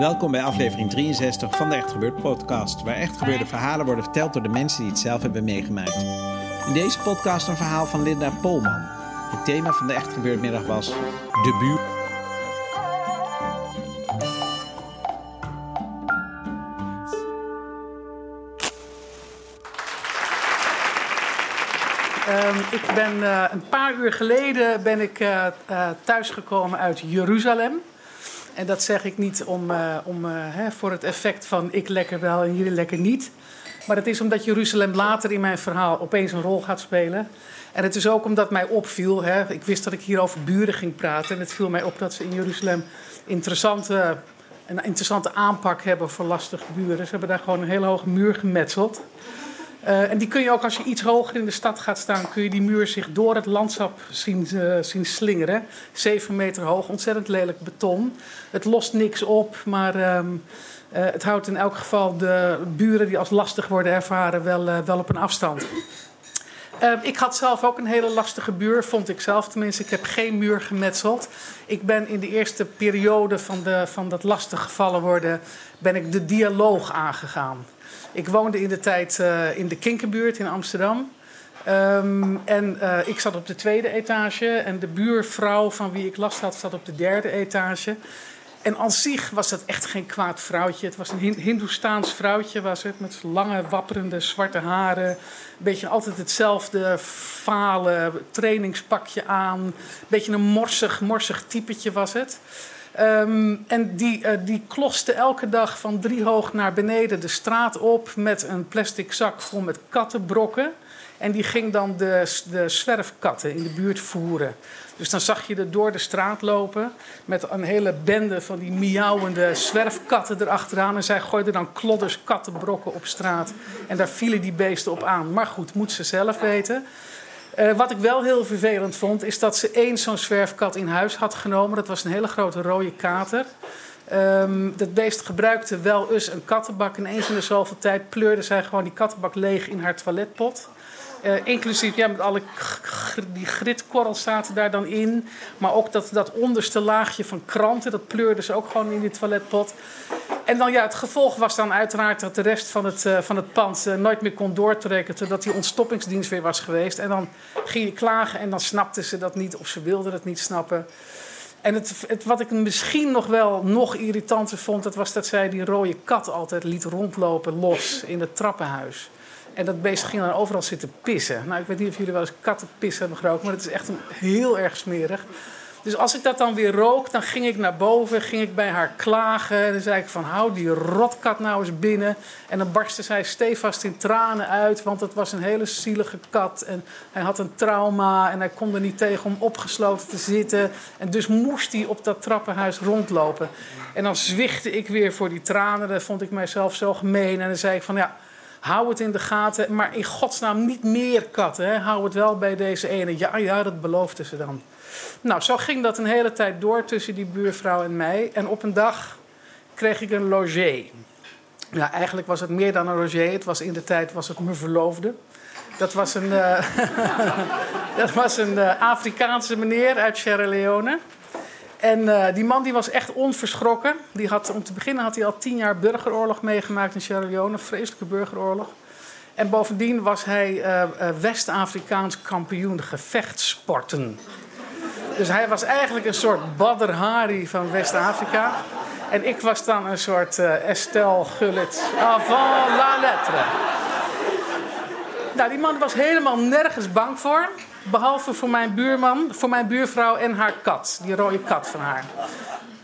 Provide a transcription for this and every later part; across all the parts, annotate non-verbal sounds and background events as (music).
Welkom bij aflevering 63 van de Echt Gebeurd podcast, waar echt gebeurde verhalen worden verteld door de mensen die het zelf hebben meegemaakt. In deze podcast een verhaal van Linda Polman. Het thema van de Echt Gebeurd middag was de buur. Ehm, ik ben eh, een paar uur geleden ben ik eh, eh, thuisgekomen uit Jeruzalem. En dat zeg ik niet om, eh, om, eh, hè, voor het effect van ik lekker wel en jullie lekker niet. Maar het is omdat Jeruzalem later in mijn verhaal opeens een rol gaat spelen. En het is ook omdat mij opviel, hè, ik wist dat ik hier over buren ging praten. En het viel mij op dat ze in Jeruzalem interessante, een interessante aanpak hebben voor lastige buren. Ze hebben daar gewoon een hele hoge muur gemetseld. Uh, en die kun je ook als je iets hoger in de stad gaat staan, kun je die muur zich door het landschap zien, uh, zien slingeren. Zeven meter hoog, ontzettend lelijk beton. Het lost niks op, maar um, uh, het houdt in elk geval de buren die als lastig worden ervaren wel, wel op een afstand. Uh, ik had zelf ook een hele lastige buur, vond ik zelf tenminste. Ik heb geen muur gemetseld. Ik ben in de eerste periode van, de, van dat lastig gevallen worden, ben ik de dialoog aangegaan. Ik woonde in de tijd uh, in de Kinkerbuurt in Amsterdam. Um, en uh, ik zat op de tweede etage en de buurvrouw van wie ik last had, zat op de derde etage. En aan zich was dat echt geen kwaad vrouwtje. Het was een Hindoestaans vrouwtje, was het, met lange, wapperende zwarte haren. Een beetje altijd hetzelfde fale trainingspakje aan. Een beetje een morsig, morsig typetje was het. Um, en die, uh, die kloste elke dag van driehoog naar beneden de straat op met een plastic zak vol met kattenbrokken. En die ging dan de, de zwerfkatten in de buurt voeren. Dus dan zag je er door de straat lopen met een hele bende van die miauwende zwerfkatten erachteraan. En zij gooiden dan klodders kattenbrokken op straat. En daar vielen die beesten op aan. Maar goed, moet ze zelf weten. Uh, wat ik wel heel vervelend vond, is dat ze één zo'n zwerfkat in huis had genomen. Dat was een hele grote rode kater. Um, dat beest gebruikte wel eens een kattenbak. En eens in de zoveel tijd pleurde zij gewoon die kattenbak leeg in haar toiletpot. Uh, inclusief, ja, met alle die gritkorrels zaten daar dan in. Maar ook dat, dat onderste laagje van kranten, dat pleurde ze ook gewoon in die toiletpot. En dan ja, het gevolg was dan uiteraard dat de rest van het, uh, van het pand uh, nooit meer kon doortrekken. Totdat die ontstoppingsdienst weer was geweest. En dan ging je klagen en dan snapten ze dat niet of ze wilden het niet snappen. En het, wat ik misschien nog wel nog irritanter vond, dat was dat zij die rode kat altijd liet rondlopen los in het trappenhuis. En dat beest ging dan overal zitten pissen. Nou, ik weet niet of jullie wel eens kattenpis hebben gerookt, maar het is echt een, heel erg smerig. Dus als ik dat dan weer rook, dan ging ik naar boven, ging ik bij haar klagen. En dan zei ik van, hou die rotkat nou eens binnen. En dan barstte zij stevast in tranen uit, want het was een hele zielige kat. En hij had een trauma en hij kon er niet tegen om opgesloten te zitten. En dus moest hij op dat trappenhuis rondlopen. En dan zwichtte ik weer voor die tranen. Dat vond ik mijzelf zo gemeen. En dan zei ik van, ja hou het in de gaten. Maar in godsnaam niet meer katten. Hè. Hou het wel bij deze ene. Ja, ja, dat beloofden ze dan. Nou, zo ging dat een hele tijd door tussen die buurvrouw en mij. En op een dag kreeg ik een logé. Ja, eigenlijk was het meer dan een logé. Het was in de tijd was het mijn verloofde. Dat was een, uh, (laughs) dat was een uh, Afrikaanse meneer uit Sierra Leone. En uh, die man die was echt onverschrokken. Die had, om te beginnen had hij al tien jaar burgeroorlog meegemaakt in Sierra Leone. Vreselijke burgeroorlog. En bovendien was hij West-Afrikaans kampioen gevechtssporten. Dus hij was eigenlijk een soort Badr van West-Afrika. En ik was dan een soort Estelle Gullit avant la lettre. Nou, die man was helemaal nergens bang voor. Behalve voor mijn buurman, voor mijn buurvrouw en haar kat. Die rode kat van haar.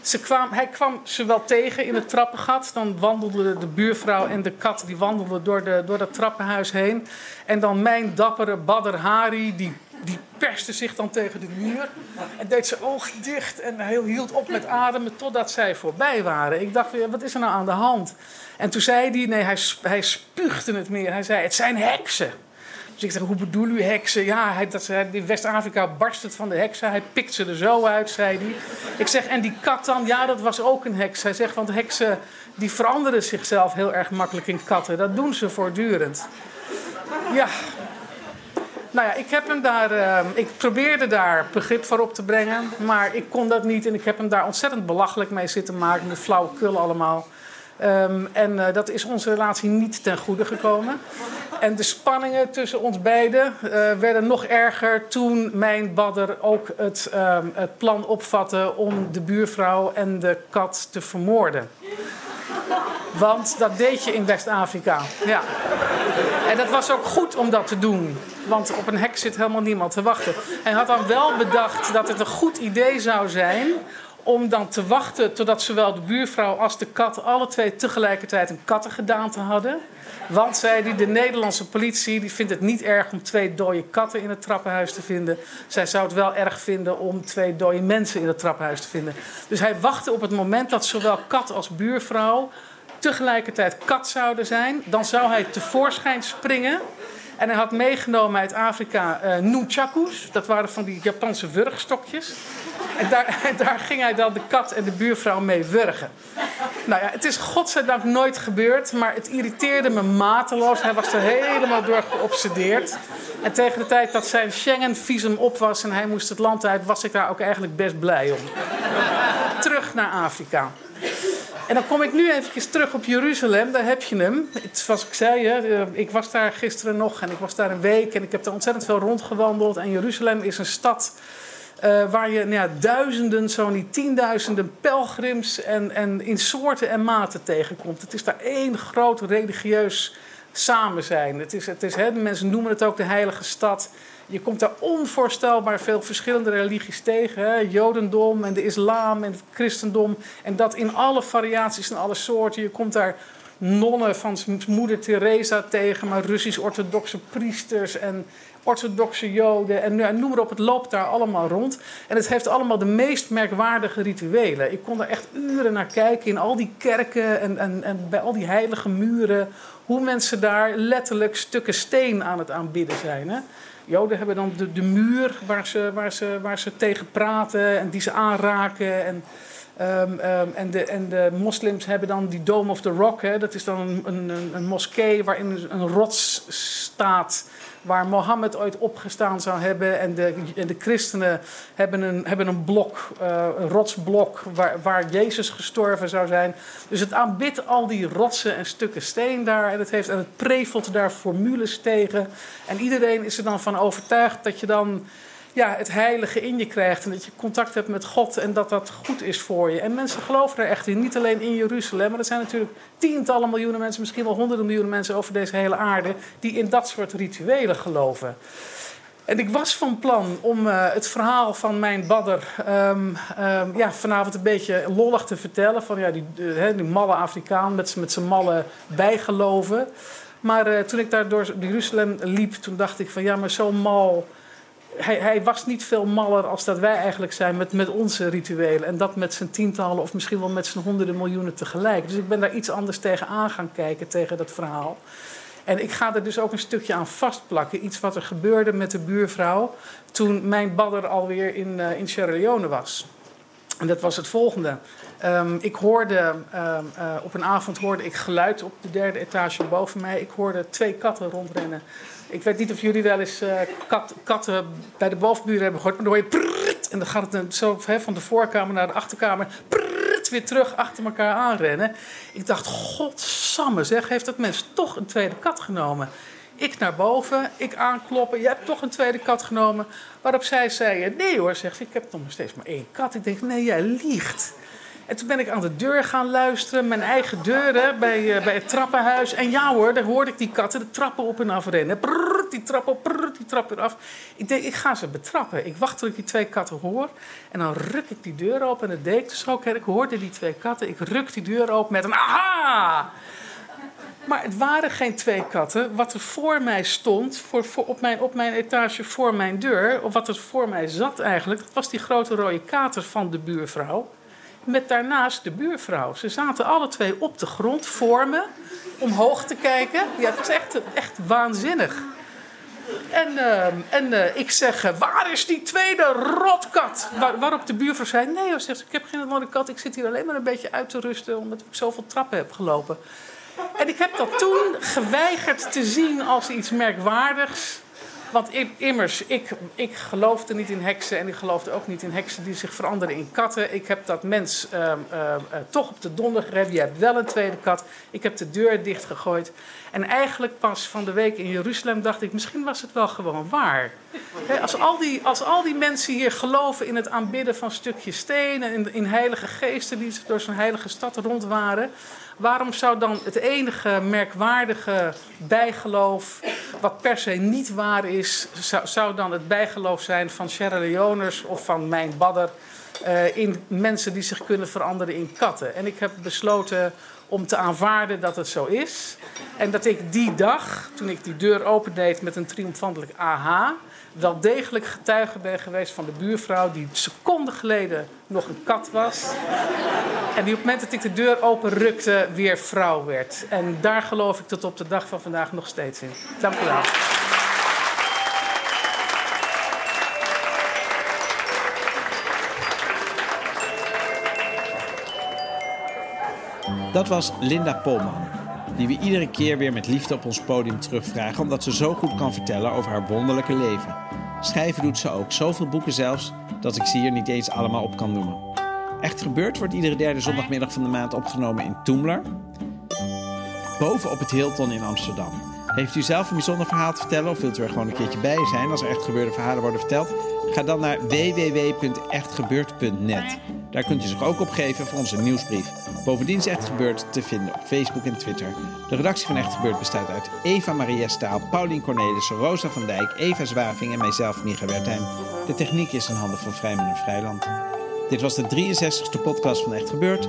Ze kwam, hij kwam ze wel tegen in het trappengat. Dan wandelden de buurvrouw en de kat die wandelden door, de, door dat trappenhuis heen. En dan mijn dappere Badr die, die perste zich dan tegen de muur. En deed zijn ogen dicht en hij hield op met ademen totdat zij voorbij waren. Ik dacht weer, wat is er nou aan de hand? En toen zei hij, nee, hij, hij spuugde het meer. Hij zei, het zijn heksen. Dus ik zeg, hoe bedoel u heksen? Ja, hij, dat, in West-Afrika barst het van de heksen. Hij pikt ze er zo uit, zei hij. Ik zeg, en die kat dan? Ja, dat was ook een heks. Hij zegt, want heksen die veranderen zichzelf heel erg makkelijk in katten. Dat doen ze voortdurend. Ja. Nou ja, ik heb hem daar... eh, ik probeerde daar begrip voor op te brengen. Maar ik kon dat niet. En ik heb hem daar ontzettend belachelijk mee zitten maken. Met flauwekul allemaal. Ehm, en eh, dat is onze relatie niet ten goede gekomen. En de spanningen tussen ons beiden eh, werden nog erger toen mijn badder ook het, ehm, het plan opvatte om de buurvrouw en de kat te vermoorden. Want dat deed je in West-Afrika. Ja. En dat was ook goed om dat te doen. Want op een hek zit helemaal niemand te wachten. Hij had dan wel bedacht dat het een goed idee zou zijn om dan te wachten totdat zowel de buurvrouw als de kat alle twee tegelijkertijd een kattengedaante hadden. Want, zei hij, de Nederlandse politie die vindt het niet erg om twee dode katten in het trappenhuis te vinden. Zij zou het wel erg vinden om twee dode mensen in het trappenhuis te vinden. Dus hij wachtte op het moment dat zowel kat als buurvrouw tegelijkertijd kat zouden zijn. Dan zou hij tevoorschijn springen. En hij had meegenomen uit Afrika nunchakus. Dat waren van die Japanse wurgstokjes. En daar, (laughs) daar ging hij dan de kat en de buurvrouw mee wurgen. Nou ja, het is godzijdank nooit gebeurd, maar het irriteerde me mateloos. Hij was er helemaal door geobsedeerd. En tegen de tijd dat zijn Schengen-visum op was en hij moest het land uit, was ik daar ook eigenlijk best blij om. Terug naar Afrika. En dan kom ik nu eventjes terug op Jeruzalem, daar heb je hem. Het, zoals ik zei, hè, eh, ik was daar gisteren nog en ik was daar een week en ik heb daar ontzettend veel rondgewandeld. En Jeruzalem is een stad eh, waar je nou ja, duizenden, zo niet tienduizenden pelgrims en, en in soorten en maten tegenkomt. Het is daar één groot religieus samen zijn. Het is, het is, hè, mensen noemen het ook de heilige stad. Je komt daar onvoorstelbaar veel verschillende religies tegen. Hè? Jodendom en de islam en het christendom. En dat in alle variaties en alle soorten. Je komt daar nonnen van moeder Teresa tegen, maar Russisch-orthodoxe priesters en orthodoxe joden. En noem maar op, het loopt daar allemaal rond. En het heeft allemaal de meest merkwaardige rituelen. Ik kon er echt uren naar kijken in al die kerken en, en, en bij al die heilige muren. Hoe mensen daar letterlijk stukken steen aan het aanbidden zijn. Hè? Joden hebben dan de, de muur waar ze, waar, ze, waar ze tegen praten en die ze aanraken. En, ehm, ehm, en, de, en de moslims hebben dan die Dome of the Rock. Hè. Dat is dan een, een, een moskee waarin een rots staat waar Mohammed ooit opgestaan zou hebben. En de, en de christenen hebben een, hebben een blok, eh, een rotsblok, waar, waar Jezus gestorven zou zijn. Dus het aanbidt al die rotsen en stukken steen daar. En het, heeft, en het prevelt daar formules tegen. En iedereen is er dan van overtuigd dat je dan ja, het heilige in je krijgt. En dat je contact hebt met God en dat dat goed is voor je. En mensen geloven er echt in. Niet alleen in Jeruzalem, maar er zijn natuurlijk tientallen miljoenen mensen, misschien wel honderden miljoenen mensen over deze hele aarde. die in dat soort rituelen geloven. En ik was van plan om uh, het verhaal van mijn badder um, um, ja, vanavond een beetje lollig te vertellen. Van ja, die, die malle Afrikaan met, met zijn malle bijgeloven. Maar uh, toen ik daar door Jeruzalem liep, toen dacht ik van ja, maar zo mal hij, was niet veel maller als dat wij eigenlijk zijn met, met onze rituelen. En dat met zijn tientallen of misschien wel met zijn honderden miljoenen tegelijk. Dus ik ben daar iets anders tegen aan gaan kijken, tegen dat verhaal. En ik ga er dus ook een stukje aan vastplakken. Iets wat er gebeurde met de buurvrouw toen mijn badder alweer in, uh, in Sierra Leone was. En dat was het volgende. Um, ik hoorde, um, uh, op een avond hoorde ik geluid op de derde etage boven mij. Ik hoorde twee katten rondrennen. Ik weet niet of jullie wel eens uh, kat, katten bij de bovenburen hebben gehoord. Maar dan hoor je prrrt, en dan gaat het zo van de voorkamer naar de achterkamer. Prrrt, weer terug achter elkaar aanrennen. Ik dacht, godsamme zeg, heeft dat mens toch een tweede kat genomen? Ik naar boven, ik aankloppen. Je hebt toch een tweede kat genomen. Waarop zij zei, nee hoor, zegt ze, ik heb nog steeds maar één kat. Ik denk, nee, jij liegt. En toen ben ik aan de deur gaan luisteren, mijn eigen deuren bij, uh, bij het trappenhuis. En ja hoor, daar hoorde ik die katten de trappen op en af rennen. Die trap op, die trap weer af. Ik denk, ik ga ze betrappen. Ik wacht tot ik die twee katten hoor. En dan ruk ik die deur open. En dat deed ik dus. Ik hoorde die twee katten. Ik ruk die deur open met een aha! Maar het waren geen twee katten. Wat er voor mij stond, voor, op, mijn, op mijn etage voor mijn deur, of wat er voor mij zat eigenlijk, dat was die grote rode kater van de buurvrouw. Met daarnaast de buurvrouw. Ze zaten alle twee op de grond voor me, omhoog te kijken. Ja, het was echt, echt waanzinnig. En, uh, en uh, ik zeg, uh, waar is die tweede rotkat? Waar, waarop de buurvrouw zei, nee hoor, zegt, ik heb geen andere kat. Ik zit hier alleen maar een beetje uit te rusten, omdat ik zoveel trappen heb gelopen. En ik heb dat toen geweigerd te zien als iets merkwaardigs. Want immers, ik, ik geloofde niet in heksen en ik geloofde ook niet in heksen die zich veranderen in katten. Ik heb dat mens uh, uh, uh, toch op de donder gegeven. Je hebt wel een tweede kat. Ik heb de deur dichtgegooid. En eigenlijk pas van de week in Jeruzalem dacht ik, misschien was het wel gewoon waar. Als, al die, als al die mensen hier geloven in het aanbidden van stukjes steen en in, in heilige geesten die door zo'n heilige stad rond waren. Waarom zou dan het enige merkwaardige bijgeloof, wat per se niet waar is, zou, zou dan het bijgeloof zijn van Sierra Leoners of van mijn badder uh, in mensen die zich kunnen veranderen in katten? En ik heb besloten om te aanvaarden dat het zo is. En dat ik die dag, toen ik die deur opendeed met een triomfantelijk aha, wel degelijk getuige ben geweest van de buurvrouw die seconden geleden nog een kat was. En die op het moment dat ik de deur openrukte weer vrouw werd. En daar geloof ik tot op de dag van vandaag nog steeds in. Dank u wel. Dat was Linda Polman, die we iedere keer weer met liefde op ons podium terugvragen, omdat ze zo goed kan vertellen over haar wonderlijke leven. Schrijven doet ze ook, zoveel boeken zelfs, dat ik ze hier niet eens allemaal op kan noemen. Echt gebeurd wordt iedere derde zondagmiddag van de maand opgenomen in Toemler, boven op het Hilton in Amsterdam. Heeft u zelf een bijzonder verhaal te vertellen of wilt u er gewoon een keertje bij zijn als er echt gebeurde verhalen worden verteld? Ga dan naar www.echtgebeurd.net. Daar kunt u zich ook opgeven voor onze nieuwsbrief. Bovendien is Echt Gebeurd te vinden op Facebook en Twitter. De redactie van Echt Gebeurd bestaat uit Eva Maria Staal, Paulien Cornelissen, Rosa van Dijk, Eva Zwaving en mijzelf, Micha Wertheim. De techniek is in handen van Vrijman en Vrijland. Dit was de 63ste podcast van Echt Gebeurd.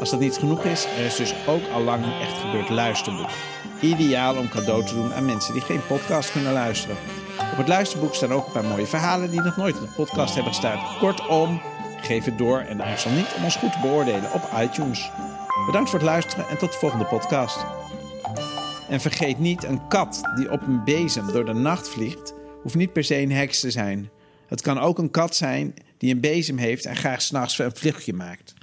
Als dat niet genoeg is, er is dus ook al lang een Echt Gebeurd luisterboek. Ideaal om cadeau te doen aan mensen die geen podcast kunnen luisteren. Op het luisterboek staan ook een paar mooie verhalen die nog nooit in de podcast hebben gestaan. Kortom, geef het door en aarzel niet om ons goed te beoordelen op iTunes. Bedankt voor het luisteren en tot de volgende podcast. En vergeet niet, een kat die op een bezem door de nacht vliegt, hoeft niet per se een heks te zijn. Het kan ook een kat zijn die een bezem heeft en graag s'nachts een vluchtje maakt.